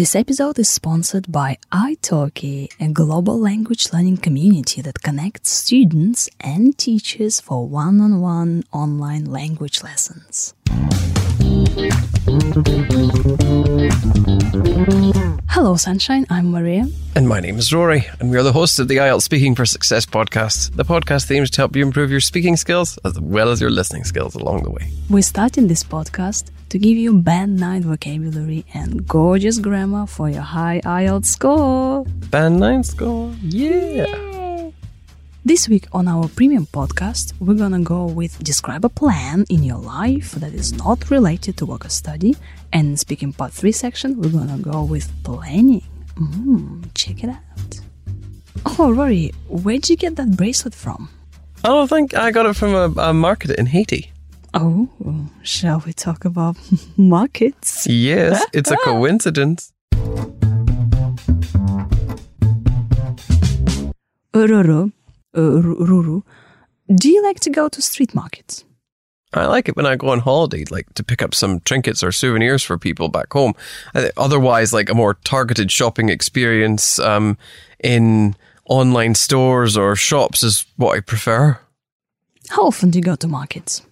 This episode is sponsored by italki, a global language learning community that connects students and teachers for one-on-one online language lessons. Hello, Sunshine. I'm Maria. And my name is Rory, and we are the hosts of the IELTS Speaking for Success podcast. The podcast aims to help you improve your speaking skills as well as your listening skills along the way. We're starting this podcast to give you band 9 vocabulary and gorgeous grammar for your high IELTS score. Band 9 score, yeah! This week on our premium podcast, we're gonna go with describe a plan in your life that is not related to work or study. And speaking part 3 section, we're gonna go with planning. Mm, check it out. Oh, Rory, where'd you get that bracelet from? I don't think I got it from a, a market in Haiti. Oh, shall we talk about markets? Yes, it's a coincidence. Uh, Ruru, do you like to go to street markets? I like it when I go on holiday, like to pick up some trinkets or souvenirs for people back home. Uh, Otherwise, like a more targeted shopping experience um, in online stores or shops is what I prefer. How often do you go to markets?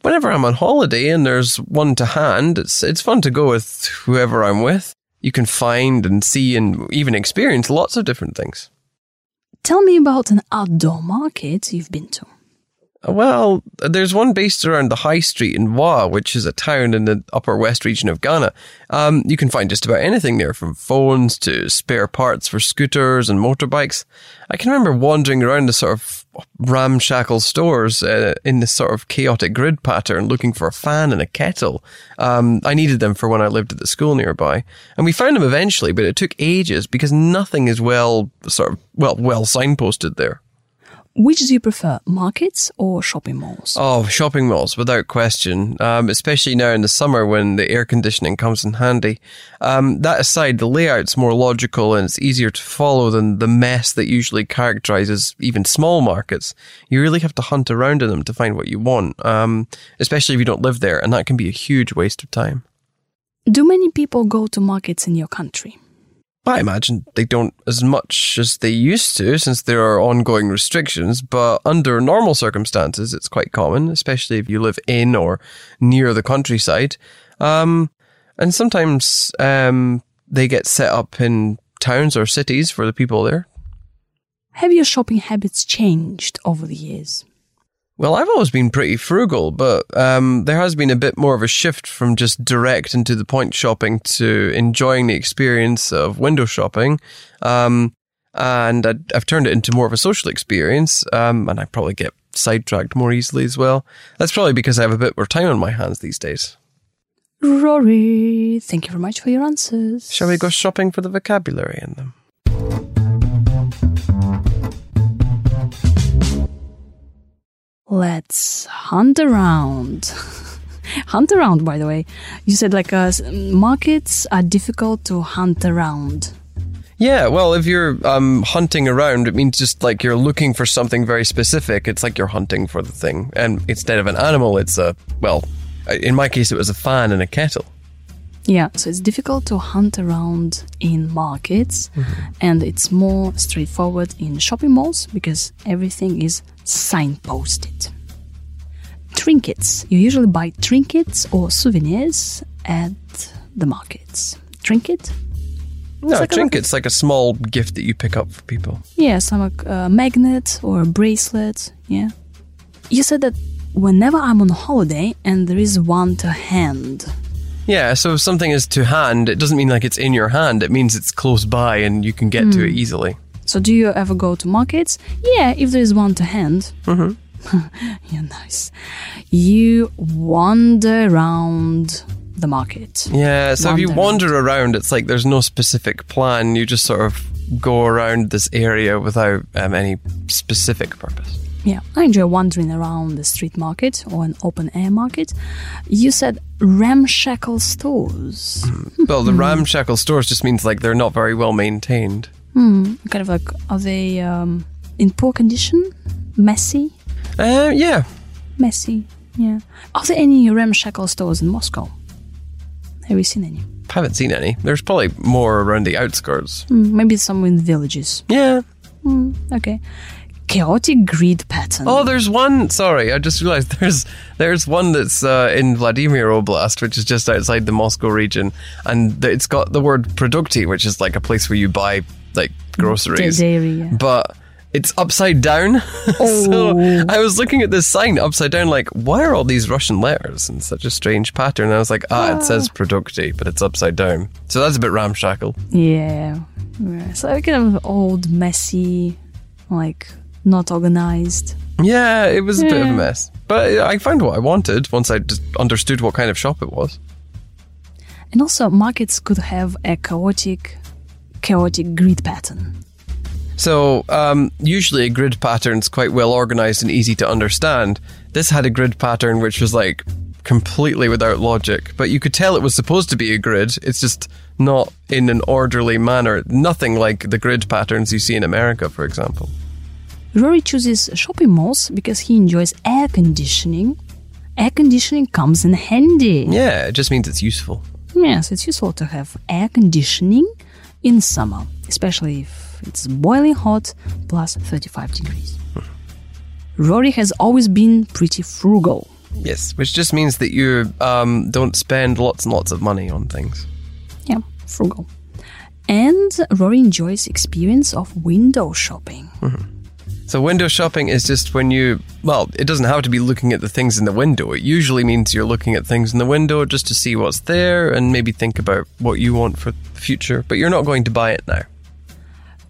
Whenever I'm on holiday and there's one to hand, it's it's fun to go with whoever I'm with. You can find and see and even experience lots of different things. Tell me about an outdoor market you've been to. Well, there's one based around the High Street in Wa, which is a town in the upper west region of Ghana. Um, you can find just about anything there, from phones to spare parts for scooters and motorbikes. I can remember wandering around the sort of ramshackle stores uh, in this sort of chaotic grid pattern, looking for a fan and a kettle. Um, I needed them for when I lived at the school nearby, and we found them eventually, but it took ages because nothing is well sort of well well signposted there. Which do you prefer, markets or shopping malls? Oh, shopping malls, without question. Um, especially now in the summer when the air conditioning comes in handy. Um, that aside, the layout's more logical and it's easier to follow than the mess that usually characterizes even small markets. You really have to hunt around in them to find what you want, um, especially if you don't live there, and that can be a huge waste of time. Do many people go to markets in your country? I imagine they don't as much as they used to since there are ongoing restrictions, but under normal circumstances, it's quite common, especially if you live in or near the countryside. Um, and sometimes um, they get set up in towns or cities for the people there. Have your shopping habits changed over the years? Well, I've always been pretty frugal, but um, there has been a bit more of a shift from just direct and to the point shopping to enjoying the experience of window shopping. Um, and i have turned it into more of a social experience, um, and I probably get sidetracked more easily as well. That's probably because I have a bit more time on my hands these days. Rory, thank you very much for your answers. Shall we go shopping for the vocabulary in them? Let's hunt around. hunt around, by the way. You said like uh, markets are difficult to hunt around. Yeah, well, if you're um, hunting around, it means just like you're looking for something very specific. It's like you're hunting for the thing. And instead of an animal, it's a, well, in my case, it was a fan and a kettle. Yeah, so it's difficult to hunt around in markets mm-hmm. and it's more straightforward in shopping malls because everything is signposted. Trinkets. You usually buy trinkets or souvenirs at the markets. Trinket? No, like trinkets, a, like a small gift that you pick up for people. Yeah, some like a magnet or a bracelet. Yeah. You said that whenever I'm on holiday and there is one to hand, yeah, so if something is to hand, it doesn't mean like it's in your hand. It means it's close by and you can get mm. to it hmm. easily. So do you ever go to markets? Yeah, if there is one to hand. Mm-hmm. yeah, nice. You wander around the market. Yeah, so wander if you wander around. around, it's like there's no specific plan. You just sort of go around this area without um, any specific purpose. Yeah, I enjoy wandering around the street market or an open air market. You said ramshackle stores. Mm. Well, the ramshackle stores just means like they're not very well maintained. Hmm. Kind of like, are they um, in poor condition? Messy? Uh, yeah. Messy, yeah. Are there any ramshackle stores in Moscow? Have you seen any? I haven't seen any. There's probably more around the outskirts. Hmm, maybe some in the villages. Yeah. Hmm. Okay. Chaotic grid pattern. Oh, there's one. Sorry, I just realized there's there's one that's uh, in Vladimir Oblast, which is just outside the Moscow region, and it's got the word Produkty, which is like a place where you buy like groceries. Da- dairy, yeah. But it's upside down. so Oh. I was looking at this sign upside down, like, why are all these Russian letters in such a strange pattern? And I was like, ah, it says Produkty, but it's upside down. So that's a bit ramshackle. Yeah. yeah. So kind of old, messy, like not organized. Yeah, it was a bit of a mess. But I found what I wanted once I just understood what kind of shop it was. And also markets could have a chaotic chaotic grid pattern. So um, usually a grid pattern's quite well organized and easy to understand. This had a grid pattern which was like completely without logic, but you could tell it was supposed to be a grid. It's just not in an orderly manner. Nothing like the grid patterns you see in America, for example. Rory chooses shopping malls because he enjoys air conditioning. Air conditioning comes in handy. Yeah, it just means it's useful. Yes, it's useful to have air conditioning in summer, especially if it's boiling hot plus 35 degrees. Rory has always been pretty frugal. Yes, which just means that you um, don't spend lots and lots of money on things. Yeah, frugal. And Rory enjoys experience of window shopping. So window shopping is just when you well, it doesn't have to be looking at the things in the window. It usually means you're looking at things in the window just to see what's there and maybe think about what you want for the future, but you're not going to buy it now.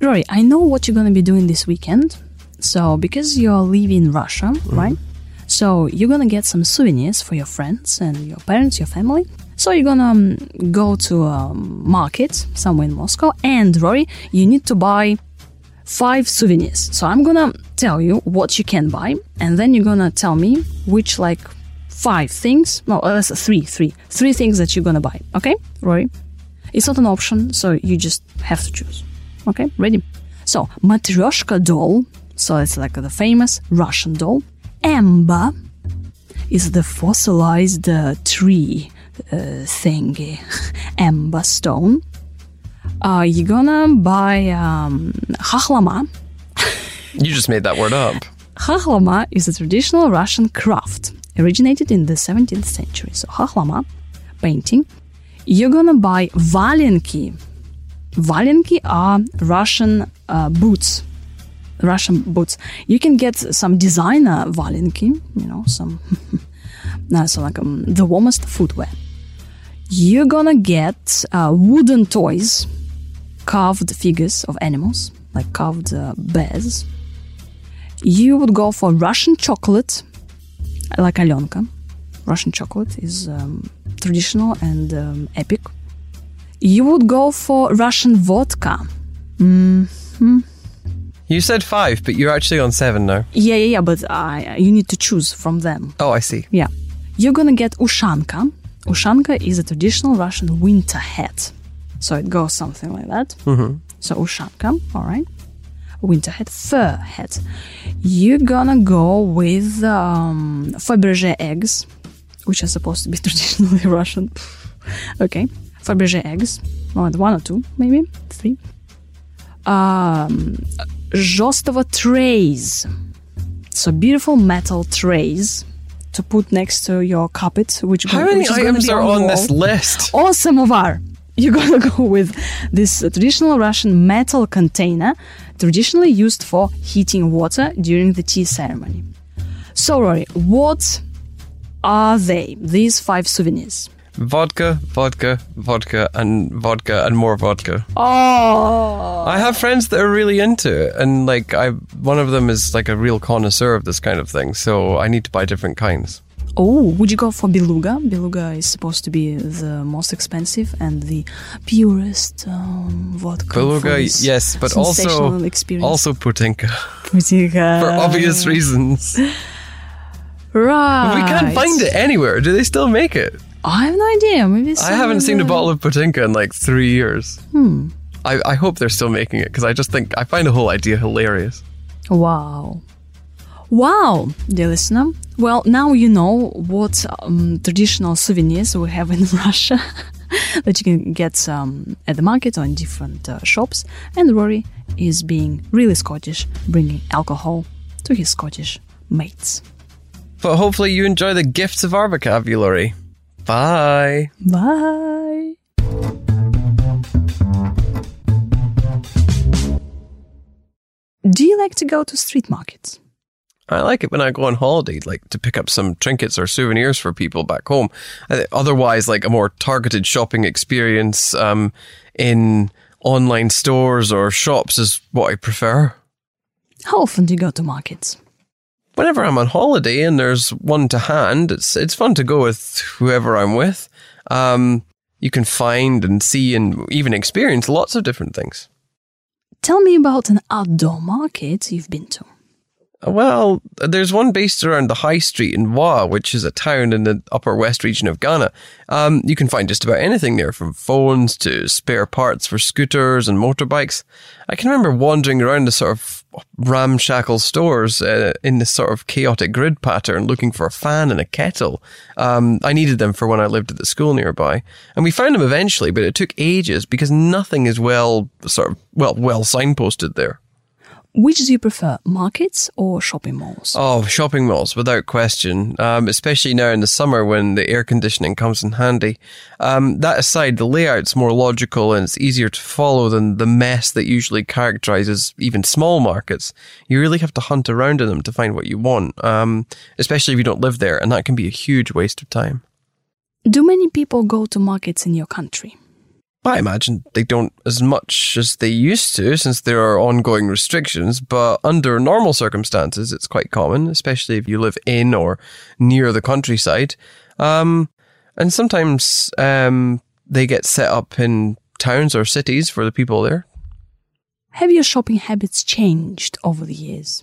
Rory, I know what you're going to be doing this weekend. So, because you're leaving Russia, right? So, you're going to get some souvenirs for your friends and your parents, your family. So, you're going to um, go to a market somewhere in Moscow. And, Rory, you need to buy five souvenirs. So, I'm to tell you what you can buy. And then you're to tell me which, like, five things. No, uh, three, three. Three things that you're to buy. Okay, Rory? It's not an option, so you just have to choose. Okay, ready? So, Matryoshka doll, so it's like the famous Russian doll. Amber is the fossilized uh, tree uh, thingy, Amber stone. Uh, you're gonna buy um, Khokhloma. You just made that word up. Khokhloma is a traditional Russian craft originated in the 17th century. So, Khokhloma, painting. You're gonna buy Valenki. Valenki are Russian uh, boots. Russian boots. You can get some designer Valenki, you know, some, no, so like um, the warmest footwear. You're gonna get uh, wooden toys, carved figures of animals, like carved uh, bears. You would go for Russian chocolate, like Alenka. Russian chocolate is um, traditional and um, epic. You would go for Russian vodka. You said five, but you're actually on seven now. Yeah, yeah, yeah, but uh, you need to choose from them. Oh, I see. Yeah. You're gonna get ushanka. Ushanka is a traditional Russian winter hat. So it goes something like that. Mm-hmm. So ushanka, all right. Winter hat, fur hat. You're gonna go with um, Fabergé eggs, which are supposed to be traditionally Russian. okay. Fabergé eggs. Well, one or two, maybe three. Um, Zhostovo trays. So beautiful metal trays to put next to your carpet, which, How go- many items are on wall. this list? Or samovar. You're gonna go with this traditional Russian metal container, traditionally used for heating water during the tea ceremony. So, Rory, what are they? These five souvenirs. Vodka, vodka, vodka, and vodka, and more vodka. Oh, I have friends that are really into it, and like I, one of them is like a real connoisseur of this kind of thing. So I need to buy different kinds. Oh, would you go for beluga? Beluga is supposed to be the most expensive and the purest um, vodka. Beluga, yes, but also experience. also Putinka Putinka. for obvious reasons. right? We can't find it anywhere. Do they still make it? I have no idea. Maybe I haven't seen a bottle of Putinka in like three years. Hmm. I, I hope they're still making it because I just think I find the whole idea hilarious. Wow. Wow, dear listener. Well, now you know what um, traditional souvenirs we have in Russia. that you can get um, at the market or in different uh, shops. And Rory is being really Scottish, bringing alcohol to his Scottish mates. But hopefully you enjoy the gifts of our vocabulary. Bye. Bye. Do you like to go to street markets? I like it when I go on holiday, like to pick up some trinkets or souvenirs for people back home. Otherwise, like a more targeted shopping experience um, in online stores or shops is what I prefer. How often do you go to markets? Whenever I'm on holiday and there's one to hand, it's it's fun to go with whoever I'm with. Um, you can find and see and even experience lots of different things. Tell me about an outdoor market you've been to. Well, there's one based around the High Street in Wa, which is a town in the upper west region of Ghana. Um, you can find just about anything there, from phones to spare parts for scooters and motorbikes. I can remember wandering around the sort of ramshackle stores uh, in this sort of chaotic grid pattern, looking for a fan and a kettle. Um, I needed them for when I lived at the school nearby, and we found them eventually, but it took ages because nothing is well sort of well well signposted there. Which do you prefer, markets or shopping malls? Oh, shopping malls, without question. Um, especially now in the summer when the air conditioning comes in handy. Um, that aside, the layout's more logical and it's easier to follow than the mess that usually characterizes even small markets. You really have to hunt around in them to find what you want, um, especially if you don't live there, and that can be a huge waste of time. Do many people go to markets in your country? I imagine they don't as much as they used to since there are ongoing restrictions, but under normal circumstances, it's quite common, especially if you live in or near the countryside. Um, and sometimes um, they get set up in towns or cities for the people there. Have your shopping habits changed over the years?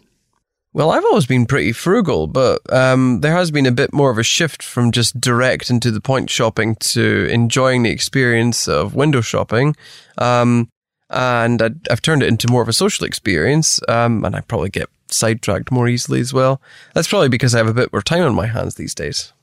Well, I've always been pretty frugal, but um, there has been a bit more of a shift from just direct and to the point shopping to enjoying the experience of window shopping. Um, and I, have turned it into more of a social experience, um, and I probably get sidetracked more easily as well. That's probably because I have a bit more time on my hands these days.